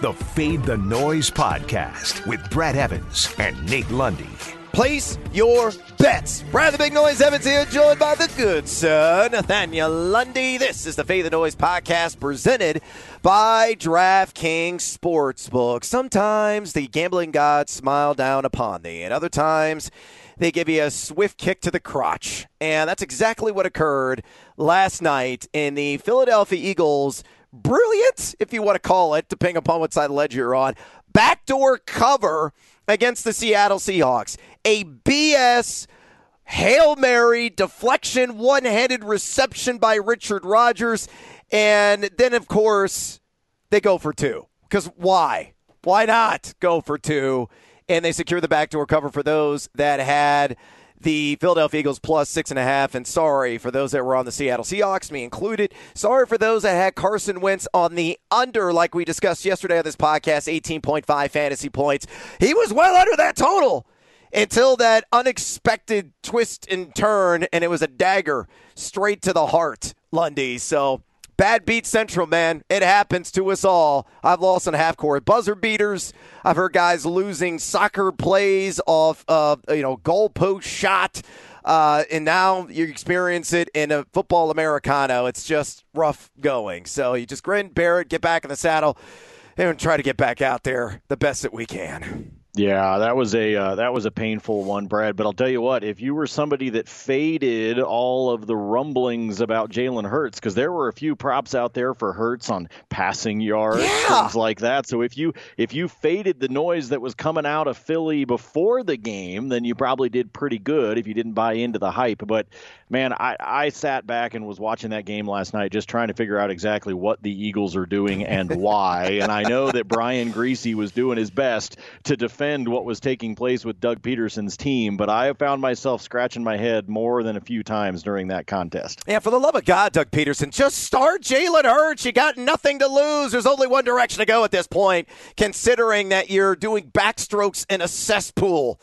the Fade the Noise podcast with Brad Evans and Nate Lundy. Place your bets. Brad the Big Noise Evans here, joined by the good sir, Nathaniel Lundy. This is the Fade the Noise podcast presented by DraftKings Sportsbook. Sometimes the gambling gods smile down upon thee, and other times they give you a swift kick to the crotch. And that's exactly what occurred last night in the Philadelphia Eagles' brilliant, if you want to call it, depending upon what side of the ledger you're on, backdoor cover against the Seattle Seahawks. A BS Hail Mary deflection, one handed reception by Richard Rodgers. And then, of course, they go for two. Because why? Why not go for two? And they secure the backdoor cover for those that had the Philadelphia Eagles plus six and a half. And sorry for those that were on the Seattle Seahawks, me included. Sorry for those that had Carson Wentz on the under, like we discussed yesterday on this podcast, 18.5 fantasy points. He was well under that total until that unexpected twist and turn, and it was a dagger straight to the heart, Lundy. So bad beat central, man. It happens to us all. I've lost in half court buzzer beaters. I've heard guys losing soccer plays off of you know goalpost shot. Uh, and now you experience it in a football Americano. It's just rough going. So you just grin, bear it, get back in the saddle, and try to get back out there the best that we can. Yeah, that was a uh, that was a painful one, Brad. But I'll tell you what: if you were somebody that faded all of the rumblings about Jalen Hurts, because there were a few props out there for Hurts on passing yards, yeah. things like that. So if you if you faded the noise that was coming out of Philly before the game, then you probably did pretty good. If you didn't buy into the hype, but man, I I sat back and was watching that game last night, just trying to figure out exactly what the Eagles are doing and why. and I know that Brian Griese was doing his best to defend defend what was taking place with Doug Pederson's team, but I have found myself scratching my head more than a few times during that contest. Yeah, for the love of God, Doug Peterson, just start Jalen Hurts. You got nothing to lose. There's only one direction to go at this point, considering that you're doing backstrokes in a cesspool.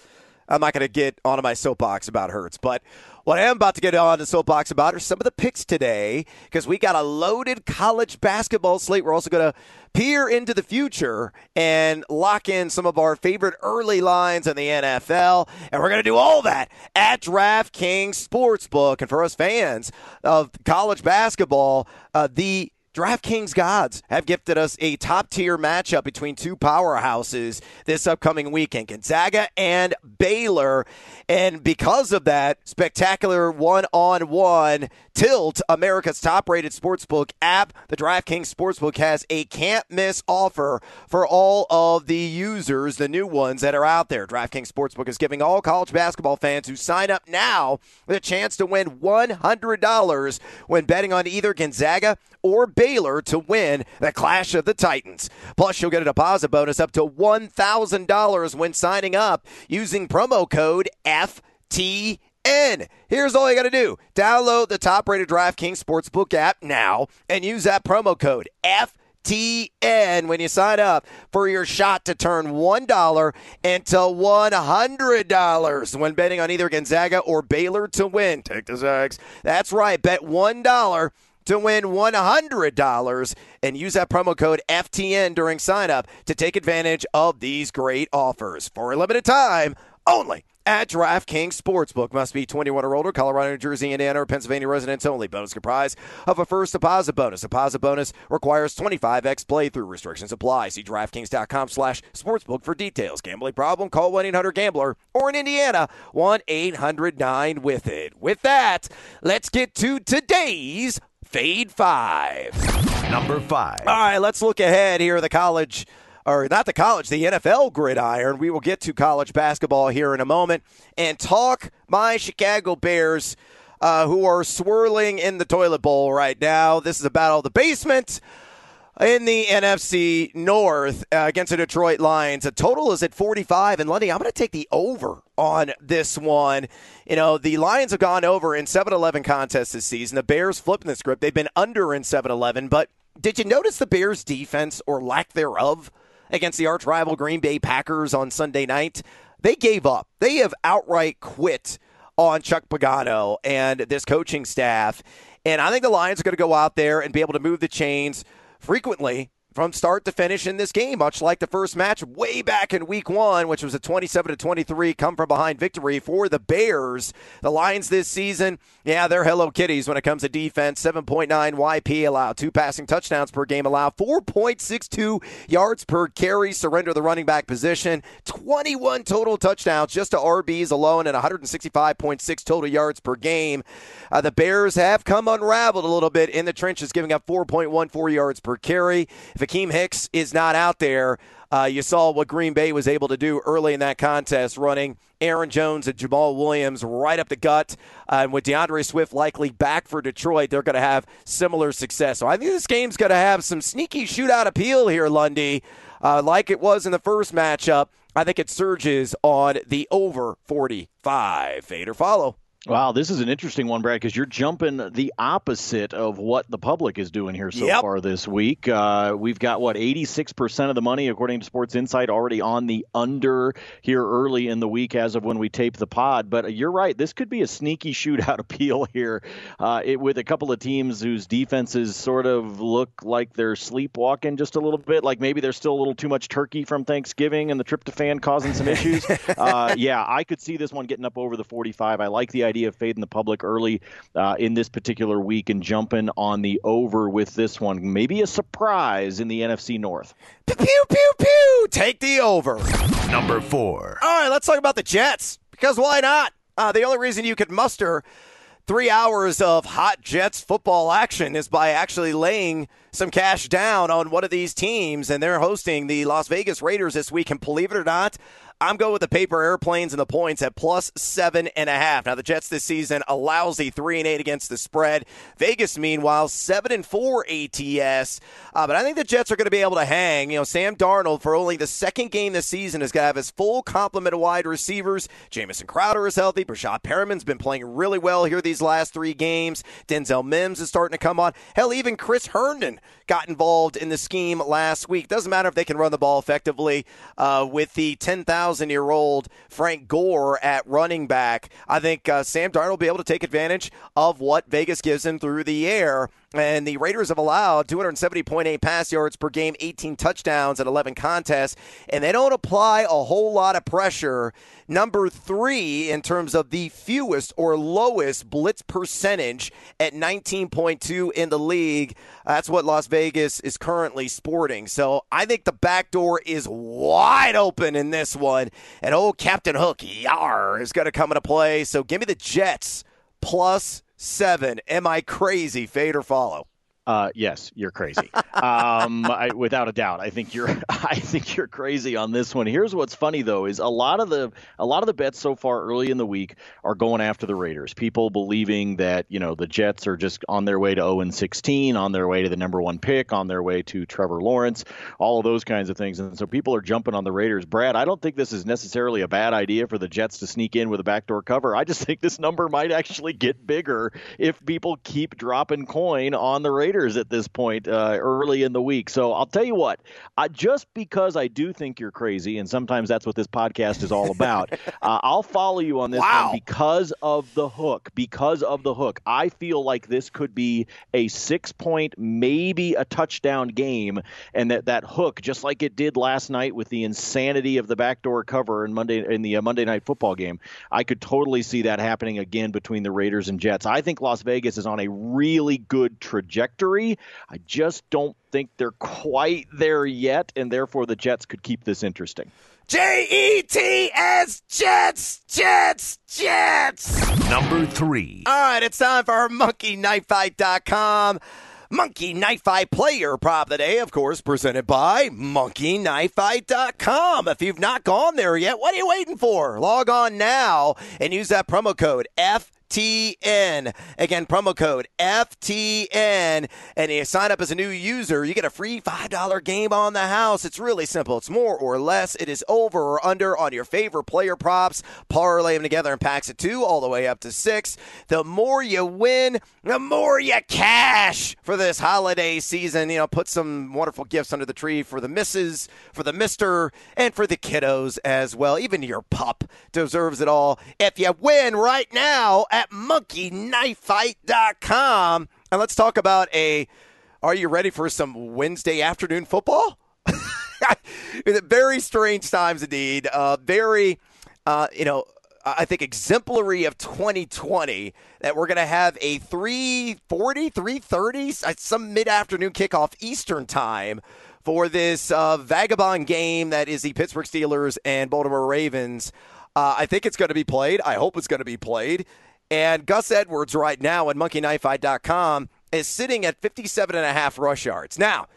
I'm not going to get onto my soapbox about Hurts, but what I am about to get on the soapbox about are some of the picks today because we got a loaded college basketball slate. We're also going to peer into the future and lock in some of our favorite early lines in the NFL. And we're going to do all that at DraftKings Sportsbook. And for us fans of college basketball, uh, the DraftKings gods have gifted us a top tier matchup between two powerhouses this upcoming weekend Gonzaga and Baylor. And because of that, spectacular one on one tilt, America's top rated sportsbook app, the DraftKings Sportsbook has a can't miss offer for all of the users, the new ones that are out there. DraftKings Sportsbook is giving all college basketball fans who sign up now the chance to win $100 when betting on either Gonzaga or Baylor to win the Clash of the Titans. Plus, you'll get a deposit bonus up to $1,000 when signing up using promo code FTN. Here's all you got to do download the top rated DraftKings Sportsbook app now and use that promo code FTN when you sign up for your shot to turn $1 into $100 when betting on either Gonzaga or Baylor to win. Take the Zags. That's right. Bet $1 to win $100 and use that promo code FTN during sign up to take advantage of these great offers for a limited time only at DraftKings Sportsbook. Must be 21 or older, Colorado, New Jersey, Indiana, or Pennsylvania residents only. Bonus comprised of a first deposit bonus. Deposit bonus requires 25x playthrough. Restrictions apply. See DraftKings.com slash sportsbook for details. Gambling problem? Call 1-800-GAMBLER or in Indiana, 1-800-9-WITH-IT. With that, let's get to today's Fade Five. Number five. All right, let's look ahead here. The college, or not the college, the NFL gridiron. We will get to college basketball here in a moment and talk my Chicago Bears, uh, who are swirling in the toilet bowl right now. This is a battle of the basement in the NFC North uh, against the Detroit Lions. A total is at 45. And Lundy, I'm going to take the over on this one. You know, the Lions have gone over in 7 11 contests this season. The Bears flipping the script. They've been under in 7 11. But did you notice the Bears' defense or lack thereof against the arch rival Green Bay Packers on Sunday night? They gave up. They have outright quit on Chuck Pagano and this coaching staff. And I think the Lions are going to go out there and be able to move the chains frequently from start to finish in this game, much like the first match way back in week one, which was a 27 to 23 come from behind victory for the Bears. The Lions this season, yeah, they're Hello Kitties when it comes to defense. 7.9 YP allow, two passing touchdowns per game allow, 4.62 yards per carry, surrender the running back position, 21 total touchdowns just to RBs alone, and 165.6 total yards per game. Uh, the Bears have come unraveled a little bit in the trenches, giving up 4.14 yards per carry. If Akiem Hicks is not out there, uh, you saw what Green Bay was able to do early in that contest, running Aaron Jones and Jamaal Williams right up the gut. Uh, and with D'Andre Swift likely back for Detroit, they're going to have similar success. So I think this game's going to have some sneaky shootout appeal here, Lundy, uh, like it was in the first matchup. I think it surges on the over 45. Fade or follow. Wow, this is an interesting one, Brad, because you're jumping the opposite of what the public is doing here so Yep. far this week. Uh, we've got, what, 86% of the money, according to Sports Insight, already on the under here early in the week as of when we tape the pod. But you're right, this could be a sneaky shootout appeal here uh, it, with a couple of teams whose defenses sort of look like they're sleepwalking just a little bit, like maybe there's still a little too much turkey from Thanksgiving and the tryptophan causing some issues. uh, yeah, I could see this one getting up over the 45. I like the idea of fading the public early uh, in this particular week and jumping on the over with this one. Maybe a surprise in the NFC North. Pew, pew, pew, pew. Take the over. Number four. All right, let's talk about the Jets because why not? Uh, the only reason you could muster three hours of hot Jets football action is by actually laying some cash down on one of these teams, and they're hosting the Las Vegas Raiders this week. And believe it or not, I'm going with the paper airplanes and the points at plus seven and a half. Now the Jets this season a lousy three and eight against the spread. Vegas, meanwhile, seven and four ATS. Uh, but I think the Jets are going to be able to hang. You know, Sam Darnold for only the second game this season is going to have his full complement of wide receivers. Jamison Crowder is healthy. Breshad Perriman's been playing really well here these last three games. Denzel Mims is starting to come on. Hell, even Chris Herndon got involved in the scheme last week. Doesn't matter if they can run the ball effectively uh, with the 10,000 year old Frank Gore at running back. I think uh, Sam Darnold will be able to take advantage of what Vegas gives him through the air. And the Raiders have allowed 270.8 pass yards per game, 18 touchdowns at 11 contests, and they don't apply a whole lot of pressure. Number three in terms of the fewest or lowest blitz percentage at 19.2 in the league. That's what Las Vegas is currently sporting. So I think the back door is wide open in this one. And old Captain Hook, yar, is going to come into play. So give me the Jets plus seven. Am I crazy? Fade or follow? Uh, yes, you're crazy. um, I, without a doubt, I think you're. I think you're crazy on this one. Here's what's funny though: is a lot of the a lot of the bets so far early in the week are going after the Raiders. People believing that you know the Jets are just on their way to 0 and 16, on their way to the number one pick, on their way to Trevor Lawrence, all of those kinds of things. And so people are jumping on the Raiders. Brad, I don't think this is necessarily a bad idea for the Jets to sneak in with a backdoor cover. I just think this number might actually get bigger if people keep dropping coin on the Raiders at this point uh, early in the week. So I'll tell you what, I, just because I do think you're crazy, and sometimes that's what this podcast is all about, uh, I'll follow you on this Wow. one because of the hook. Because of the hook, I feel like this could be a six point, maybe a touchdown game, and that that hook, just like it did last night with the insanity of the backdoor cover in Monday in the uh, Monday night football game, I could totally see that happening again between the Raiders and Jets. I think Las Vegas is on a really good trajectory. I just don't think they're quite there yet, and therefore the Jets could keep this interesting. J E T S Jets, Jets, Jets. Number three. All right, it's time for our MonkeyKnifeFight.com. Monkey Knife Fight player prop of the day, of course, presented by MonkeyKnifeFight.com. If you've not gone there yet, what are you waiting for? Log on now and use that promo code FTN. Again, promo code FTN. And you sign up as a new user, you get a free $5 game on the house. It's really simple. It's more or less. It is over or under on your favorite player props. Parlay them together in packs of two, all the way up to six. The more you win, the more you cash for this holiday season. You know, put some wonderful gifts under the tree for the misses, for the mister, and for the kiddos as well. Even your pup deserves it all. If you win right now at monkeyknifefight.com. And let's talk about a Are you ready for some Wednesday afternoon football? very strange times indeed. Uh, very, uh, you know, I think exemplary of 2020 that we're going to have a 340, 330, uh, some mid afternoon kickoff Eastern time for this uh, vagabond game that is the Pittsburgh Steelers and Baltimore Ravens. Uh, I think it's going to be played. I hope it's going to be played. And Gus Edwards right now at monkeyknifefight.com is sitting at 57 and a half rush yards. Now,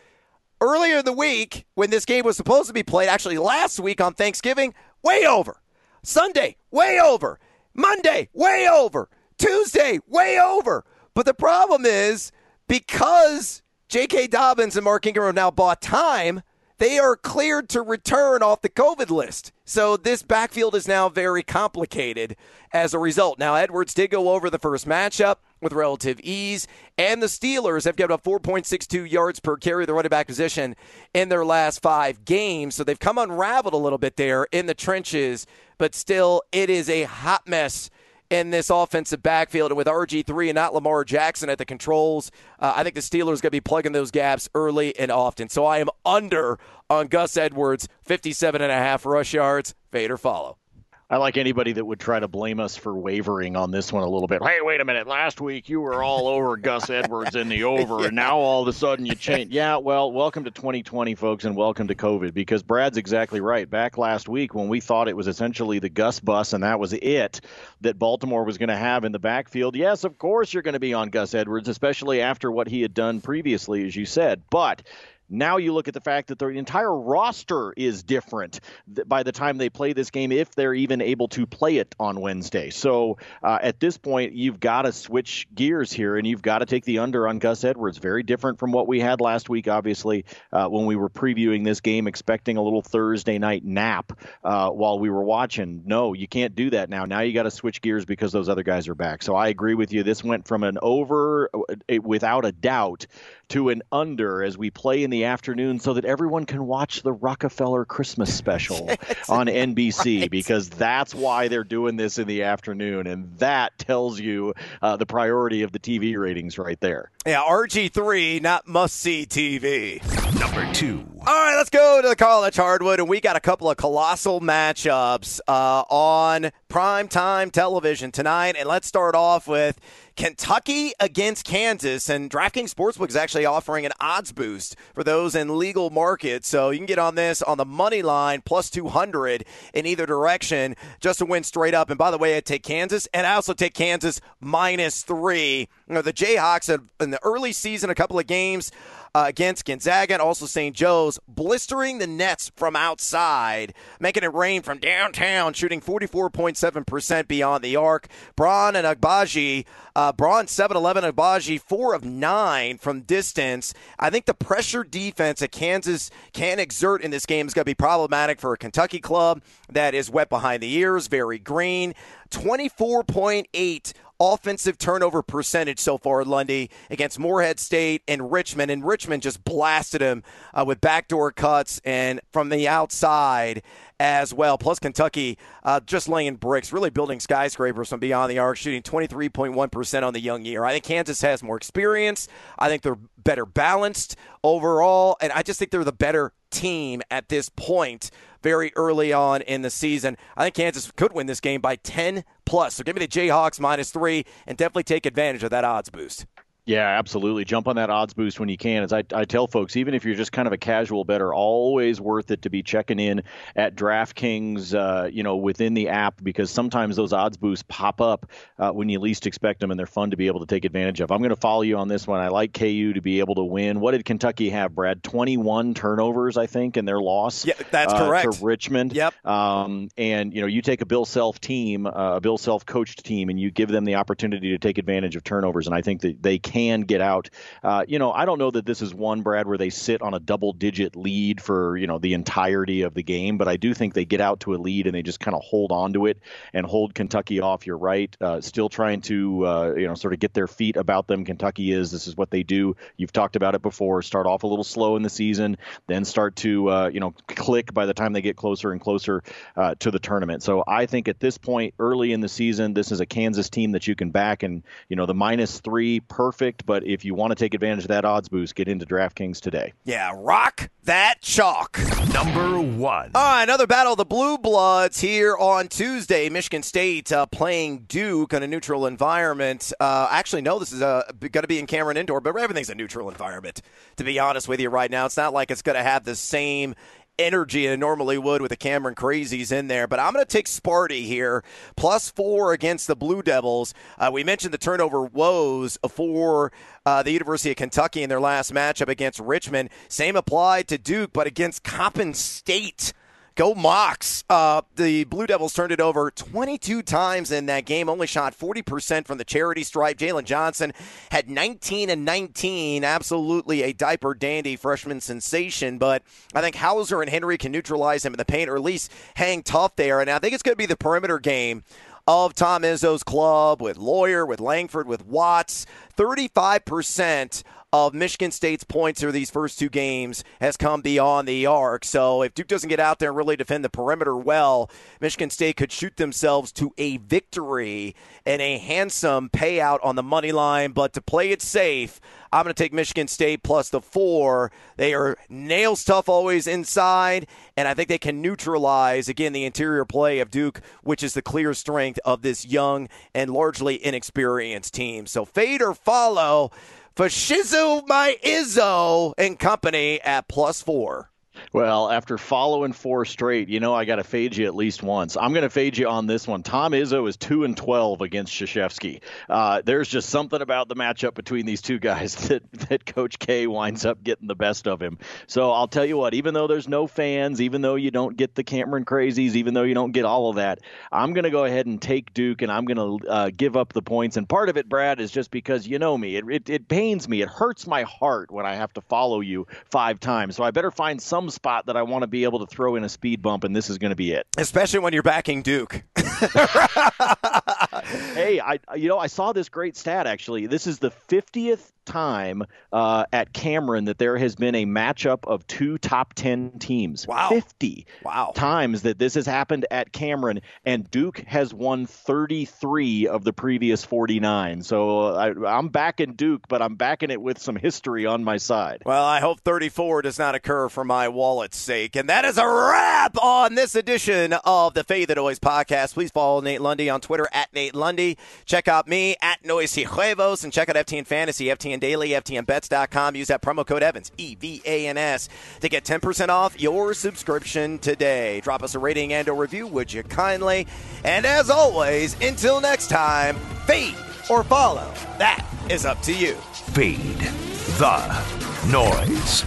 earlier in the week when this game was supposed to be played, actually last week on Thanksgiving, way over. Sunday, way over. Monday, way over. Tuesday, way over. But the problem is because J.K. Dobbins and Mark Ingram have now bought time, they are cleared to return off the COVID list. So this backfield is now very complicated as a result. Now, Edwards did go over the first matchup with relative ease, and the Steelers have given up 4.62 yards per carry, the running back position, in their last five games. So they've come unraveled a little bit there in the trenches, but still, it is a hot mess in this offensive backfield. And with RG3 and not Lamar Jackson at the controls, uh, I think the Steelers are going to be plugging those gaps early and often. So I am under on Gus Edwards, 57 and a half rush yards. Fade or follow. I like anybody that would try to blame us for wavering on this one a little bit. Hey, wait a minute. Last week you were all over Gus Edwards in the over, yeah. and now all of a sudden you change. Yeah, well, welcome to 2020, folks, and welcome to COVID because Brad's exactly right. Back last week when we thought it was essentially the Gus bus and that was it that Baltimore was going to have in the backfield, yes, of course you're going to be on Gus Edwards, especially after what he had done previously, as you said. But now you look at the fact that the entire roster is different by the time they play this game, if they're even able to play it on Wednesday. So uh, at this point, you've got to switch gears here, and you've got to take the under on Gus Edwards. Very different from what we had last week, obviously, uh, when we were previewing this game, expecting a little Thursday night nap uh, while we were watching. No, you can't do that now. Now you got to switch gears because those other guys are back. So I agree with you. This went from an over, uh, without a doubt, to an under as we play in the afternoon so that everyone can watch the Rockefeller Christmas special on NBC right. because that's why they're doing this in the afternoon. And that tells you uh, the priority of the TV ratings right there. Yeah, RG3, not must see TV. Number two. All right, let's go to the college hardwood, and we got a couple of colossal matchups uh, on primetime television tonight. And let's start off with Kentucky against Kansas. And DraftKings Sportsbook is actually offering an odds boost for those in legal markets. So you can get on this on the money line plus 200 in either direction just to win straight up. And by the way, I take Kansas, and I also take Kansas minus three. You know, the Jayhawks have, in the early season, a couple of games uh, against Gonzaga and also St. Joe's, blistering the nets from outside, making it rain from downtown, shooting 44.7% beyond the arc. Braun and Agbaji, uh, Braun 7 11, Agbaji 4 of 9 from distance. I think the pressure defense that Kansas can exert in this game is going to be problematic for a Kentucky club that is wet behind the ears, very green. 24.8 offensive turnover percentage so far, Lundy, against Morehead State and Richmond. And Richmond just blasted him uh, with backdoor cuts and from the outside as well. Plus, Kentucky uh, just laying bricks, really building skyscrapers from beyond the arc, shooting 23.1% on the young year. I think Kansas has more experience. I think they're better balanced overall. And I just think they're the better team at this point very early on in the season. I think Kansas could win this game by 10 plus. So give me the Jayhawks minus three and definitely take advantage of that odds boost. Yeah, absolutely. Jump on that odds boost when you can. As I, I, tell folks, even if you're just kind of a casual better, always worth it to be checking in at DraftKings, uh, you know, within the app because sometimes those odds boosts pop up uh, when you least expect them, and they're fun to be able to take advantage of. I'm going to follow you on this one. I like KU to be able to win. What did Kentucky have, Brad? 21 turnovers, I think, in their loss. Yeah, that's uh, correct. To Richmond. Yep. Um, and you know, you take a Bill Self team, uh, a Bill Self coached team, and you give them the opportunity to take advantage of turnovers, and I think that they can get out. Uh, you know, I don't know that this is one, Brad, where they sit on a double digit lead for, you know, the entirety of the game, but I do think they get out to a lead and they just kind of hold on to it and hold Kentucky off. You're right. Uh, still trying to, uh, you know, sort of get their feet about them. Kentucky is. This is what they do. You've talked about it before. Start off a little slow in the season, then start to, uh, you know, click by the time they get closer and closer uh, to the tournament. So I think at this point, early in the season, this is a Kansas team that you can back, and you know, the minus three, perfect perfect, but if you want to take advantage of that odds boost, get into DraftKings today. Yeah, rock that chalk. Number one. All right, another battle of the Blue Bloods here on Tuesday. Michigan State uh, playing Duke in a neutral environment. Uh, actually, no, this is uh, going to be in Cameron Indoor, but everything's a neutral environment, to be honest with you right now. It's not like it's going to have the same energy it normally would with the Cameron Crazies in there. But I'm going to take Sparty here, plus four against the Blue Devils. Uh, we mentioned the turnover woes for uh, the University of Kentucky in their last matchup against Richmond. Same applied to Duke, but against Coppin State. Go Mocs. Uh, the Blue Devils turned it over 22 times in that game, only shot 40% from the charity stripe. Jalen Johnson had 19 and 19. Absolutely a diaper dandy freshman sensation, but I think Hauser and Henry can neutralize him in the paint or at least hang tough there. And I think it's going to be the perimeter game of Tom Izzo's club with Loyer, with Langford, with Watts. 35% of Michigan State's points through these first two games has come beyond the arc. So if Duke doesn't get out there and really defend the perimeter well, Michigan State could shoot themselves to a victory and a handsome payout on the money line. But to play it safe, I'm going to take Michigan State plus the four. They are nails tough always inside, and I think they can neutralize, again, the interior play of Duke, which is the clear strength of this young and largely inexperienced team. So fade or follow for Shizu My Izzo and company at plus four. Well, after following four straight, you know I got to fade you at least once. I'm going to fade you on this one. Tom Izzo is two and twelve against Krzyzewski. Uh, there's just something about the matchup between these two guys that that Coach K winds up getting the best of him. So I'll tell you what, even though there's no fans, even though you don't get the Cameron crazies, even though you don't get all of that, I'm going to go ahead and take Duke, and I'm going to uh, give up the points. And part of it, Brad, is just because you know me. It, it it pains me. It hurts my heart when I have to follow you five times. So I better find some spot that I want to be able to throw in a speed bump, and this is going to be it. Especially when you're backing Duke. hey, I you know I saw this great stat actually. This is the 50th time uh, at Cameron that there has been a matchup of two top 10 teams. Wow. 50 wow. times that this has happened at Cameron, and Duke has won 33 of the previous 49. So uh, I, I'm backing Duke, but I'm backing it with some history on my side. Well, I hope 34 does not occur for my wallet's sake. And that is a wrap on this edition of the Fade the Noise podcast. Please follow Nate Lundy on Twitter at Nate Lundy. Check out me at Noisy Huevos and check out FTN Fantasy, FTN Daily, FTNBets.com. Use that promo code Evans, E V A N S, to get 10% off your subscription today. Drop us a rating and a review, would you kindly? And as always, until next time, fade or follow. That is up to you. Fade the noise.